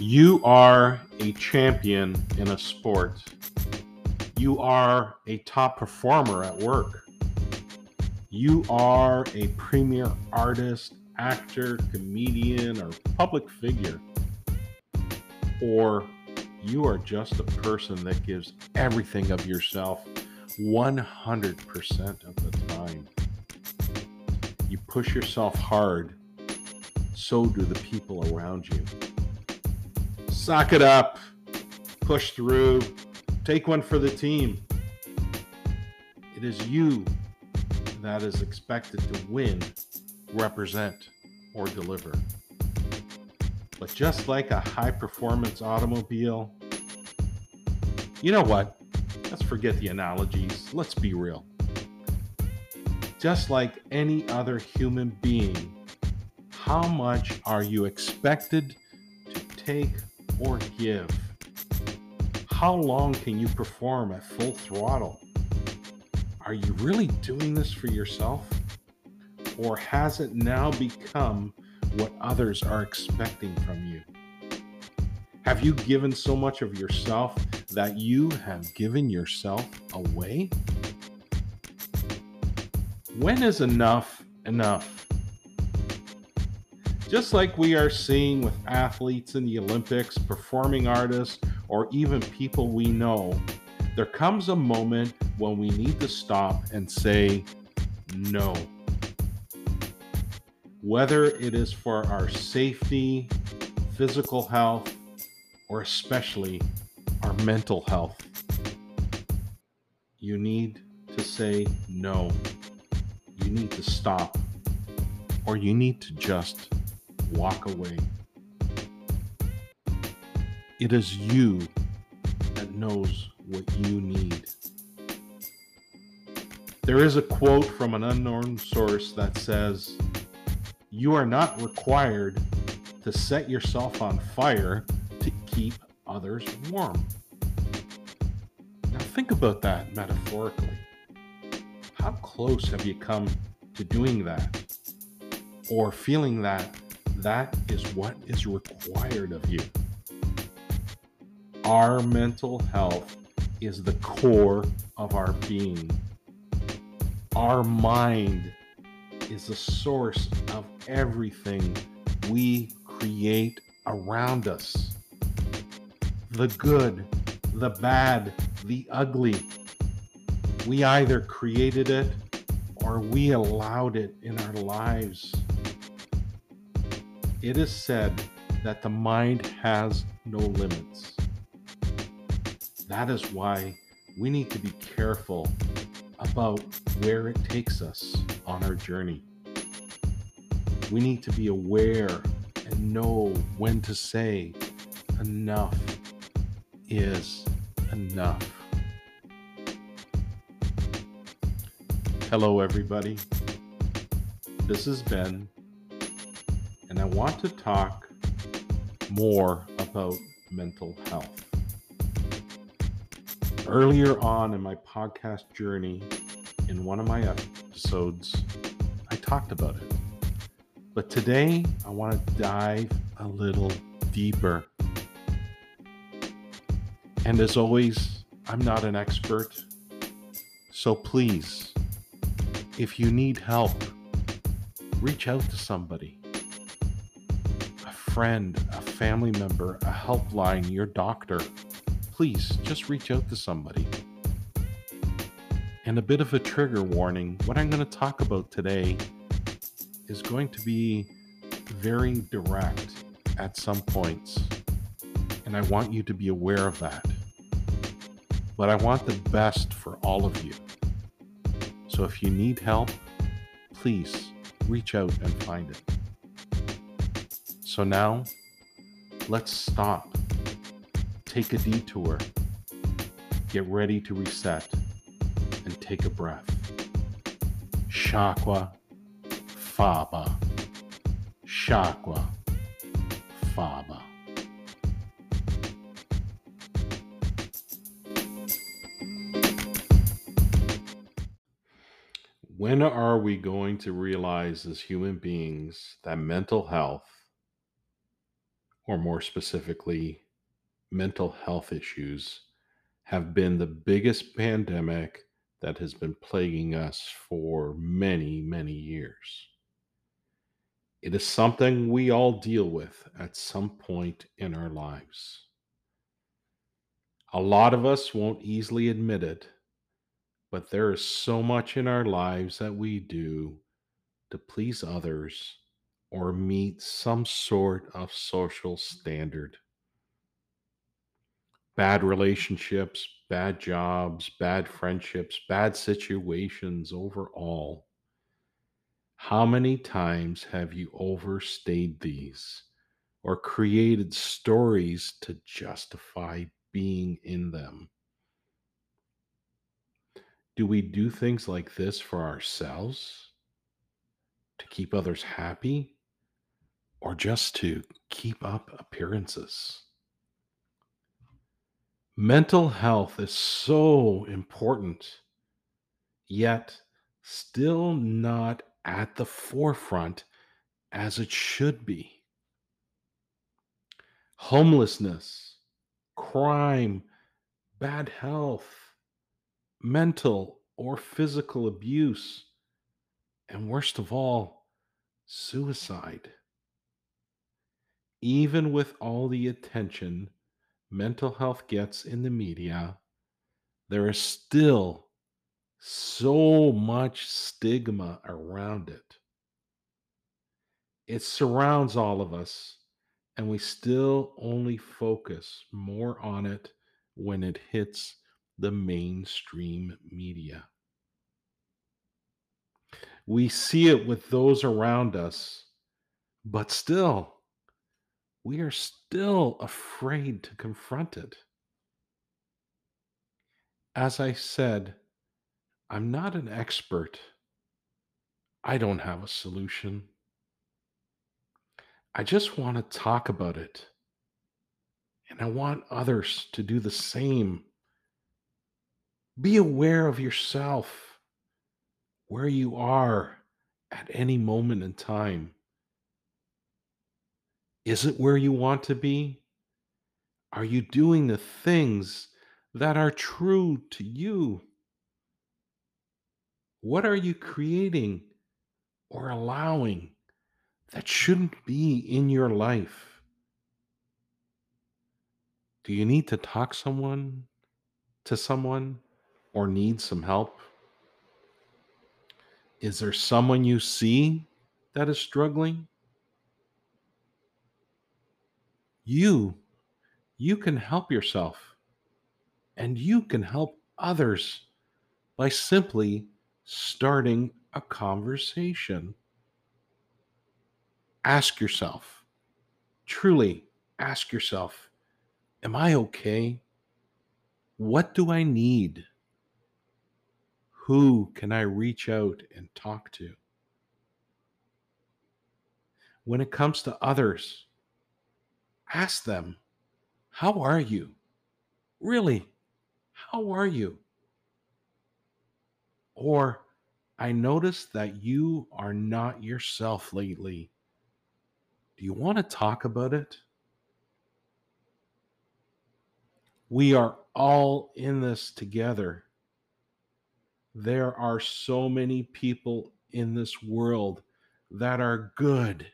You are a champion in a sport. You are a top performer at work. You are a premier artist, actor, comedian, or public figure. Or you are just a person that gives everything of yourself 100% of the time. You push yourself hard, so do the people around you. Sock it up, push through, take one for the team. It is you that is expected to win, represent, or deliver. But just like a high performance automobile, you know what? Let's forget the analogies. Let's be real. Just like any other human being, how much are you expected to take or give? How long can you perform at full throttle? Are you really doing this for yourself? Or has it now become what others are expecting from you? Have you given so much of yourself that you have given yourself away? When is enough enough? Just like we are seeing with athletes in the Olympics, performing artists, or even people we know, there comes a moment when we need to stop and say no. Whether it is for our safety, physical health, or especially our mental health. You need to say no. You need to stop. Or you need to just walk away. It is you that knows what you need. There is a quote from an unknown source that says, You are not required to set yourself on fire to keep others warm. Now, think about that metaphorically. How close have you come to doing that? Or feeling that that is what is required of you? Our mental health is the core of our being. Our mind is the source of everything we create around us the good, the bad, the ugly. We either created it or we allowed it in our lives. It is said that the mind has no limits. That is why we need to be careful about where it takes us on our journey. We need to be aware and know when to say enough is enough. Hello, everybody. This is Ben, I want to talk more about mental health. Earlier on in my podcast journey, in one of my episodes, I talked about it. But today, I want to dive a little deeper and as always, I'm not an expert. So please, if you need help, reach out to somebody friend, a family member, a helpline, your doctor. Please just reach out to somebody. And a bit of a trigger warning what I'm going to talk about today is going to be very direct at some points and I want you to be aware of that. But I want the best for all of you. So if you need help, please reach out and find it. So now, let's stop, take a detour, get ready to reset, and take a breath. Shakwa Faba. Shakwa Faba. When are we going to realize as human beings that mental health or more specifically, mental health issues, have been the biggest pandemic that has been plaguing us for many, many years. It is something we all deal with at some point in our lives. A lot of us won't easily admit it, but there is so much in our lives that we do to please others or meet some sort of social standard. Bad relationships, bad jobs, bad friendships, bad situations overall. How many times have you overstayed these or created stories to justify being in them? Do we do things like this for ourselves? To keep others happy? Or just to keep up appearances? Mental health is so important, yet still not at the forefront as it should be. Homelessness, crime, bad health, mental or physical abuse, and worst of all, suicide. Even with all the attention mental health gets in the media, there is still so much stigma around it. It surrounds all of us, and we still only focus more on it when it hits the mainstream media. We see it with those around us, but still, we are still afraid to confront it. As I said, I'm not an expert. I don't have a solution. I just want to talk about it. And I want others to do the same be aware of yourself, where you are at any moment in time. Is it where you want to be? Are you doing the things that are true to you? What are you creating or allowing that shouldn't be in your life? Do you need to talk someone to someone? or need some help? Is there someone you see that is struggling? You, you can help yourself and you can help others by simply starting a conversation. Ask yourself, truly ask yourself, Am I okay? What do I need? Who can I reach out and talk to? When it comes to others, ask them, How are you? Really, how are you? Or, I noticed that you are not yourself lately. Do you want to talk about it? We are all in this together. There are so many people in this world that are good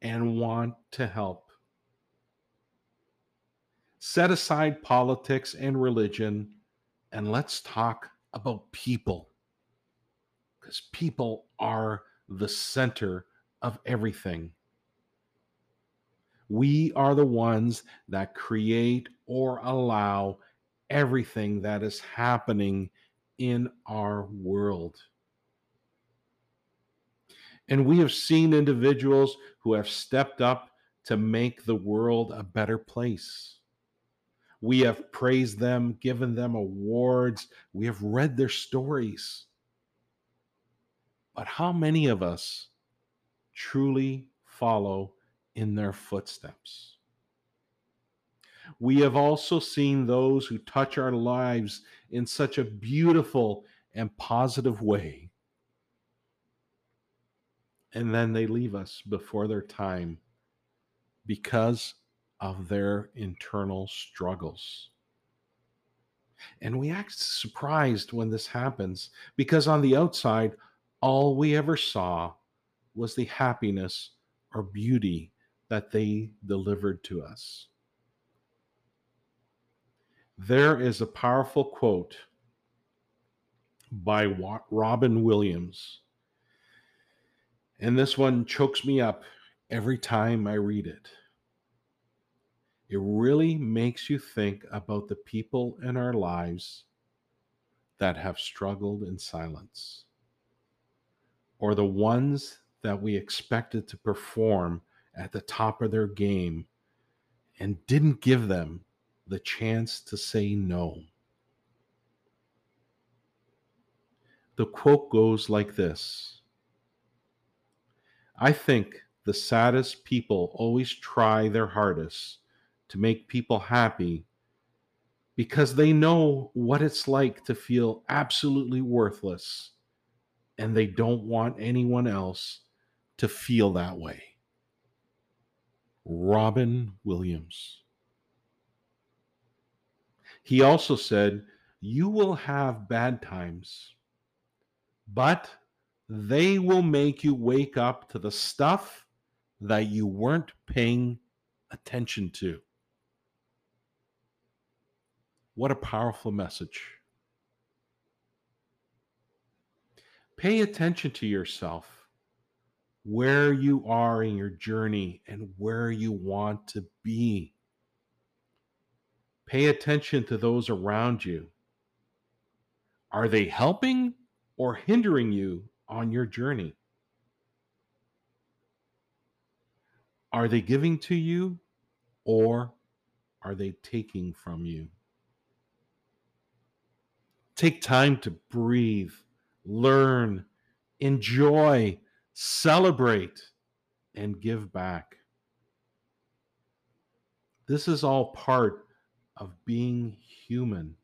and want to help. Set aside politics and religion and let's talk about people. Because people are the center of everything. We are the ones that create or allow everything that is happening in our world. And we have seen individuals who have stepped up to make the world a better place. We have praised them, given them awards, we have read their stories. But how many of us truly follow in their footsteps? We have also seen those who touch our lives in such a beautiful and positive way. And then they leave us before their time because of their internal struggles. And we act surprised when this happens because on the outside, all we ever saw was the happiness or beauty that they delivered to us. There is a powerful quote by Robin Williams. And this one chokes me up every time I read it. It really makes you think about the people in our lives that have struggled in silence, or the ones that we expected to perform at the top of their game and didn't give them the chance to say no. The quote goes like this I think the saddest people always try their hardest to make people happy because they know what it's like to feel absolutely worthless and they don't want anyone else to feel that way. Robin Williams. He also said, You will have bad times, but they will make you wake up to the stuff that you weren't paying attention to. What a powerful message. Pay attention to yourself, where you are in your journey, and where you want to be. Pay attention to those around you. Are they helping or hindering you on your journey? Are they giving to you or are they taking from you? Take time to breathe, learn, enjoy, celebrate, and give back. This is all part of being human.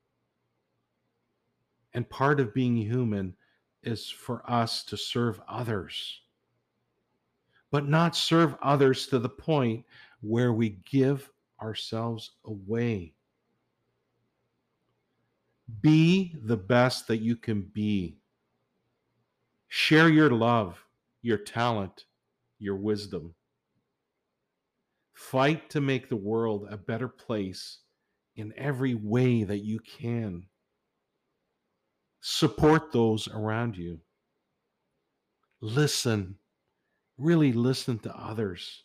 And part of being human is for us to serve others, but not serve others to the point where we give ourselves away. Be the best that you can be. Share your love, your talent, your wisdom. Fight to make the world a better place in every way that you can. Support those around you. Listen, really listen to others.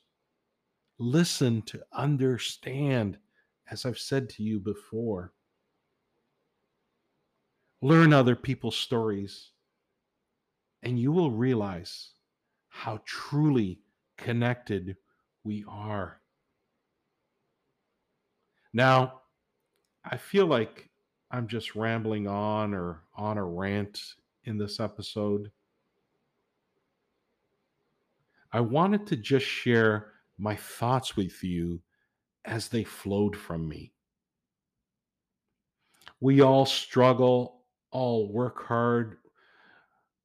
Listen to understand, as I've said to you before. Learn other people's stories, and you will realize how truly connected we are. Now, I feel like I'm just rambling on or on a rant in this episode. I wanted to just share my thoughts with you as they flowed from me. We all struggle all work hard.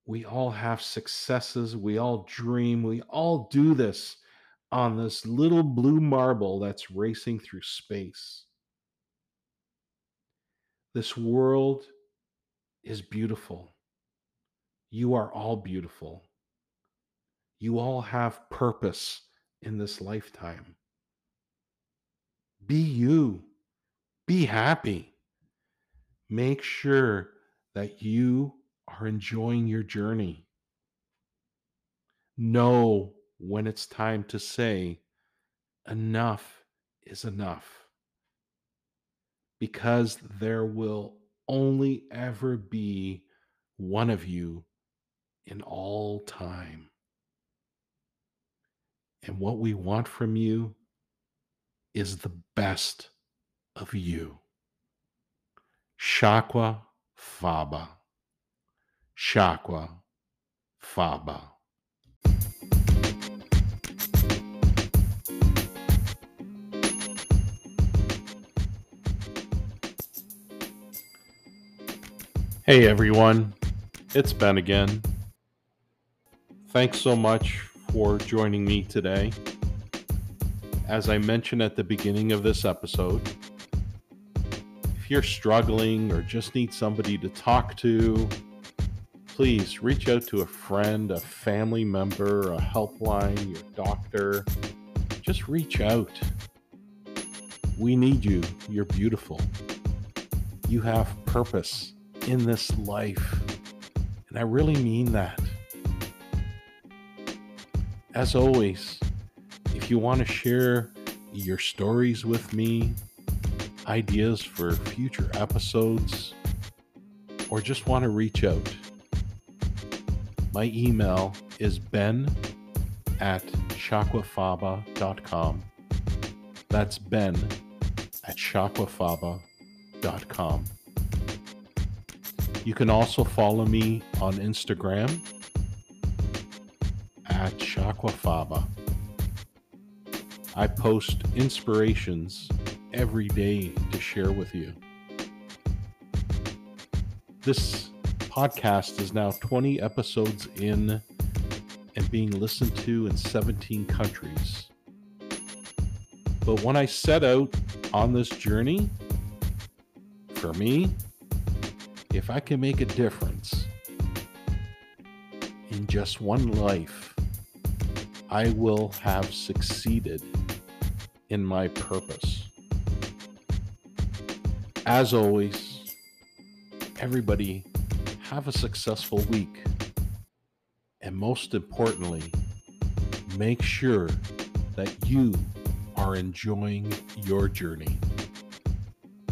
We all have successes. We all dream. We all do this on this little blue marble that's racing through space. This world is beautiful. You are all beautiful. You all have purpose in this lifetime. Be you. Be happy. Make sure that you are enjoying your journey. Know when it's time to say, enough is enough. Because there will only ever be one of you in all time. And what we want from you is the best of you. Shakwa Faba. Shakwa Faba. Hey everyone, it's Ben again. Thanks so much for joining me today. as I mentioned at the beginning of this episode, if you're struggling or just need somebody to talk to, please reach out to a friend, a family member, a helpline, your doctor. Just reach out. We need you. You're beautiful. You have purpose in this life. And I really mean that. As always, if you want to share your stories with me, ideas for future episodes, or just want to reach out, my email is ben at shakwafaba.com. That's ben at shakwafaba.com. You can also follow me on Instagram at shakwafaba. I post inspirations every day to share with you. This podcast is now 20 episodes in and being listened to in 17 countries. But when I set out on this journey, for me, if I can make a difference in just one life, I will have succeeded in my purpose. As always, everybody have a successful week. And most importantly, make sure that you are enjoying your journey.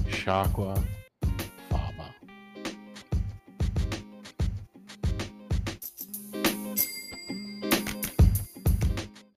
Shakwa